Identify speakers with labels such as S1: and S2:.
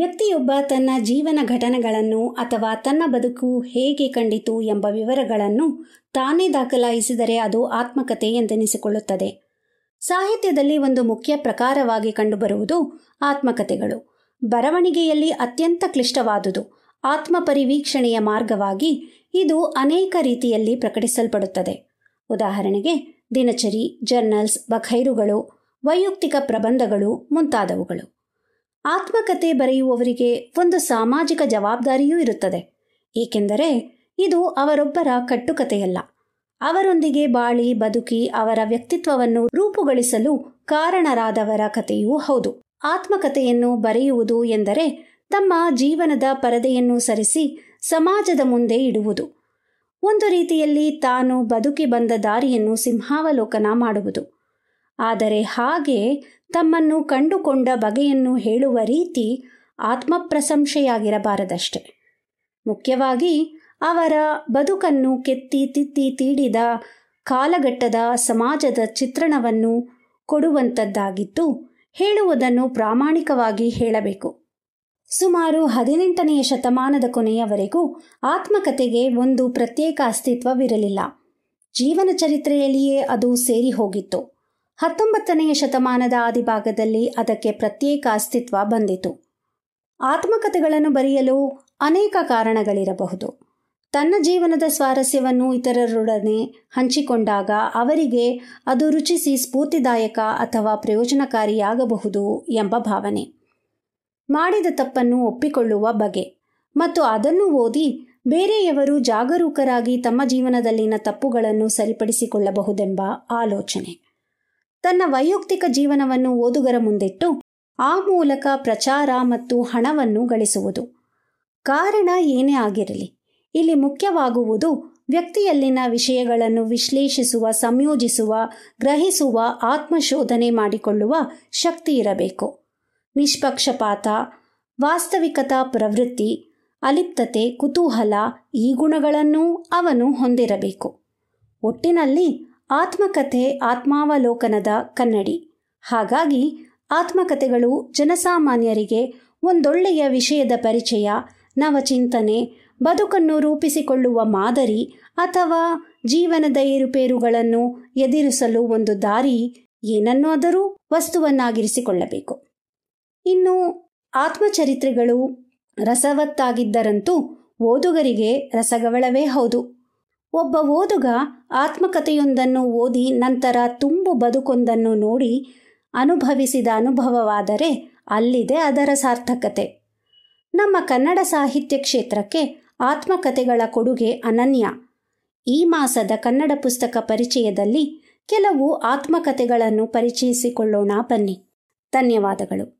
S1: ವ್ಯಕ್ತಿಯೊಬ್ಬ ತನ್ನ ಜೀವನ ಘಟನೆಗಳನ್ನು ಅಥವಾ ತನ್ನ ಬದುಕು ಹೇಗೆ ಕಂಡಿತು ಎಂಬ ವಿವರಗಳನ್ನು ತಾನೇ ದಾಖಲಾಯಿಸಿದರೆ ಅದು ಆತ್ಮಕತೆ ಎಂದೆನಿಸಿಕೊಳ್ಳುತ್ತದೆ. ಸಾಹಿತ್ಯದಲ್ಲಿ ಒಂದು ಮುಖ್ಯ ಪ್ರಕಾರವಾಗಿ ಕಂಡುಬರುವುದು ಆತ್ಮಕತೆಗಳು. ಬರವಣಿಗೆಯಲ್ಲಿ ಅತ್ಯಂತ ಕ್ಲಿಷ್ಟವಾದುದು, ಆತ್ಮಪರಿವೀಕ್ಷಣೆಯ ಮಾರ್ಗವಾಗಿ ಇದು ಅನೇಕ ರೀತಿಯಲ್ಲಿ ಪ್ರಕಟಿಸಲ್ಪಡುತ್ತದೆ. ಉದಾಹರಣೆಗೆ, ದಿನಚರಿ, ಜರ್ನಲ್ಸ್, ಬಖೈರುಗಳು, ವೈಯಕ್ತಿಕ ಪ್ರಬಂಧಗಳು ಮುಂತಾದವುಗಳು. ಆತ್ಮಕತೆ ಬರೆಯುವವರಿಗೆ ಒಂದು ಸಾಮಾಜಿಕ ಜವಾಬ್ದಾರಿಯೂ ಇರುತ್ತದೆ. ಏಕೆಂದರೆ ಇದು ಅವರೊಬ್ಬರ ಕಟ್ಟುಕತೆಯಲ್ಲ ಅವರೊಂದಿಗೆ ಬಾಳಿ, ಬದುಕಿ, ಅವರ ವ್ಯಕ್ತಿತ್ವವನ್ನು ರೂಪುಗೊಳಿಸಲು ಕಾರಣರಾದವರ ಕಥೆಯೂ ಹೌದು. ಆತ್ಮಕಥೆಯನ್ನು ಬರೆಯುವುದು ಎಂದರೆ ತಮ್ಮ ಜೀವನದ ಪರದೆಯನ್ನು ಸರಿಸಿ ಸಮಾಜದ ಮುಂದೆ ಇಡುವುದು. ಒಂದು ರೀತಿಯಲ್ಲಿ ತಾನು ಬದುಕಿ ಬಂದ ದಾರಿಯನ್ನು ಸಿಂಹಾವಲೋಕನ ಮಾಡುವುದು. ಆದರೆ ಹಾಗೆ ತಮ್ಮನ್ನು ಕಂಡುಕೊಂಡ ಬಗೆಯನ್ನು ಹೇಳುವ ರೀತಿ ಆತ್ಮಪ್ರಶಂಸೆಯಾಗಿರಬಾರದಷ್ಟೆ ಮುಖ್ಯವಾಗಿ ಅವರ ಬದುಕನ್ನು ಕೆತ್ತಿ ತಿತ್ತಿ ತೀಡಿದ ಕಾಲಘಟ್ಟದ ಸಮಾಜದ ಚಿತ್ರಣವನ್ನು ಕೊಡುವಂಥದ್ದಾಗಿದ್ದು ಹೇಳುವುದನ್ನು ಪ್ರಾಮಾಣಿಕವಾಗಿ ಹೇಳಬೇಕು. ಸುಮಾರು ಹದಿನೆಂಟನೆಯ ಶತಮಾನದ ಕೊನೆಯವರೆಗೂ ಆತ್ಮಕತೆಗೆ ಒಂದು ಪ್ರತ್ಯೇಕ ಅಸ್ತಿತ್ವವಿರಲಿಲ್ಲ. ಜೀವನ ಚರಿತ್ರೆಯಲ್ಲಿಯೇ ಅದು ಸೇರಿ ಹೋಗಿತ್ತು ಹತ್ತೊಂಬತ್ತನೆಯ ಶತಮಾನದ ಆದಿಭಾಗದಲ್ಲಿ ಅದಕ್ಕೆ ಪ್ರತ್ಯೇಕ ಅಸ್ತಿತ್ವ ಬಂದಿತು. ಆತ್ಮಕಥೆಗಳನ್ನು ಬರೆಯಲು ಅನೇಕ ಕಾರಣಗಳಿರಬಹುದು. ತನ್ನ ಜೀವನದ ಸ್ವಾರಸ್ಯವನ್ನು ಇತರರೊಡನೆ ಹಂಚಿಕೊಂಡಾಗ ಅವರಿಗೆ ಅದು ರುಚಿಸಿ ಸ್ಫೂರ್ತಿದಾಯಕ ಅಥವಾ ಪ್ರಯೋಜನಕಾರಿಯಾಗಬಹುದು ಎಂಬ ಭಾವನೆ. ಮಾಡಿದ ತಪ್ಪನ್ನು ಒಪ್ಪಿಕೊಳ್ಳುವ ಬಗೆ. ಮತ್ತು ಅದನ್ನು ಓದಿ ಬೇರೆಯವರು ಜಾಗರೂಕರಾಗಿ ತಮ್ಮ ಜೀವನದಲ್ಲಿನ ತಪ್ಪುಗಳನ್ನು ಸರಿಪಡಿಸಿಕೊಳ್ಳಬಹುದೆಂಬ ಆಲೋಚನೆ. ತನ್ನ ವೈಯಕ್ತಿಕ ಜೀವನವನ್ನು ಓದುಗರ ಮುಂದಿಟ್ಟು, ಆ ಮೂಲಕ ಪ್ರಚಾರ ಮತ್ತು ಹಣವನ್ನು ಗಳಿಸುವುದು. ಕಾರಣ ಏನೇ ಆಗಿರಲಿ, ಇಲ್ಲಿ ಮುಖ್ಯವಾಗುವುದು ವ್ಯಕ್ತಿಯಲ್ಲಿನ ವಿಷಯಗಳನ್ನು ವಿಶ್ಲೇಷಿಸುವ, ಸಂಯೋಜಿಸುವ, ಗ್ರಹಿಸುವ, ಆತ್ಮಶೋಧನೆ ಮಾಡಿಕೊಳ್ಳುವ ಶಕ್ತಿ ಇರಬೇಕು. ನಿಷ್ಪಕ್ಷಪಾತ, ವಾಸ್ತವಿಕತಾ ಪ್ರವೃತ್ತಿ, ಅಲಿಪ್ತತೆ, ಕುತೂಹಲ ಈ ಗುಣಗಳನ್ನೂ ಅವನು ಹೊಂದಿರಬೇಕು. ಒಟ್ಟಿನಲ್ಲಿ ಆತ್ಮಕಥೆ ಆತ್ಮಾವಲೋಕನದ ಕನ್ನಡಿ. ಹಾಗಾಗಿ ಆತ್ಮಕಥೆಗಳು ಜನಸಾಮಾನ್ಯರಿಗೆ ಒಂದೊಳ್ಳೆಯ ವಿಷಯದ ಪರಿಚಯ, ನವಚಿಂತನೆ, ಬದುಕನ್ನು ರೂಪಿಸಿಕೊಳ್ಳುವ ಮಾದರಿ ಅಥವಾ ಜೀವನದ ಏರುಪೇರುಗಳನ್ನು ಎದುರಿಸಲು ಒಂದು ದಾರಿ ಏನನ್ನಾದರೂ ವಸ್ತುವನ್ನಾಗಿರಿಸಿಕೊಳ್ಳಬೇಕು. ಇನ್ನು ಆತ್ಮಚರಿತ್ರೆಗಳು ರಸವತ್ತಾಗಿದ್ದರಂತೂ ಓದುಗರಿಗೆ ರಸಗವಳವೇ ಹೌದು. ಒಬ್ಬ ಓದುಗ ಆತ್ಮಕಥೆಯೊಂದನ್ನು ಓದಿ ನಂತರ ತುಂಬು ಬದುಕೊಂದನ್ನು ನೋಡಿ ಅನುಭವಿಸಿದ ಅನುಭವವಾದರೆ ಅಲ್ಲಿದೆ ಅದರ ಸಾರ್ಥಕತೆ. ನಮ್ಮ ಕನ್ನಡ ಸಾಹಿತ್ಯ ಕ್ಷೇತ್ರಕ್ಕೆ ಆತ್ಮಕಥೆಗಳ ಕೊಡುಗೆ ಅನನ್ಯ. ಈ ಮಾಸದ ಕನ್ನಡ ಪುಸ್ತಕ ಪರಿಚಯದಲ್ಲಿ ಕೆಲವು ಆತ್ಮಕಥೆಗಳನ್ನು ಪರಿಚಯಿಸಿಕೊಳ್ಳೋಣ ಬನ್ನಿ. ಧನ್ಯವಾದಗಳು.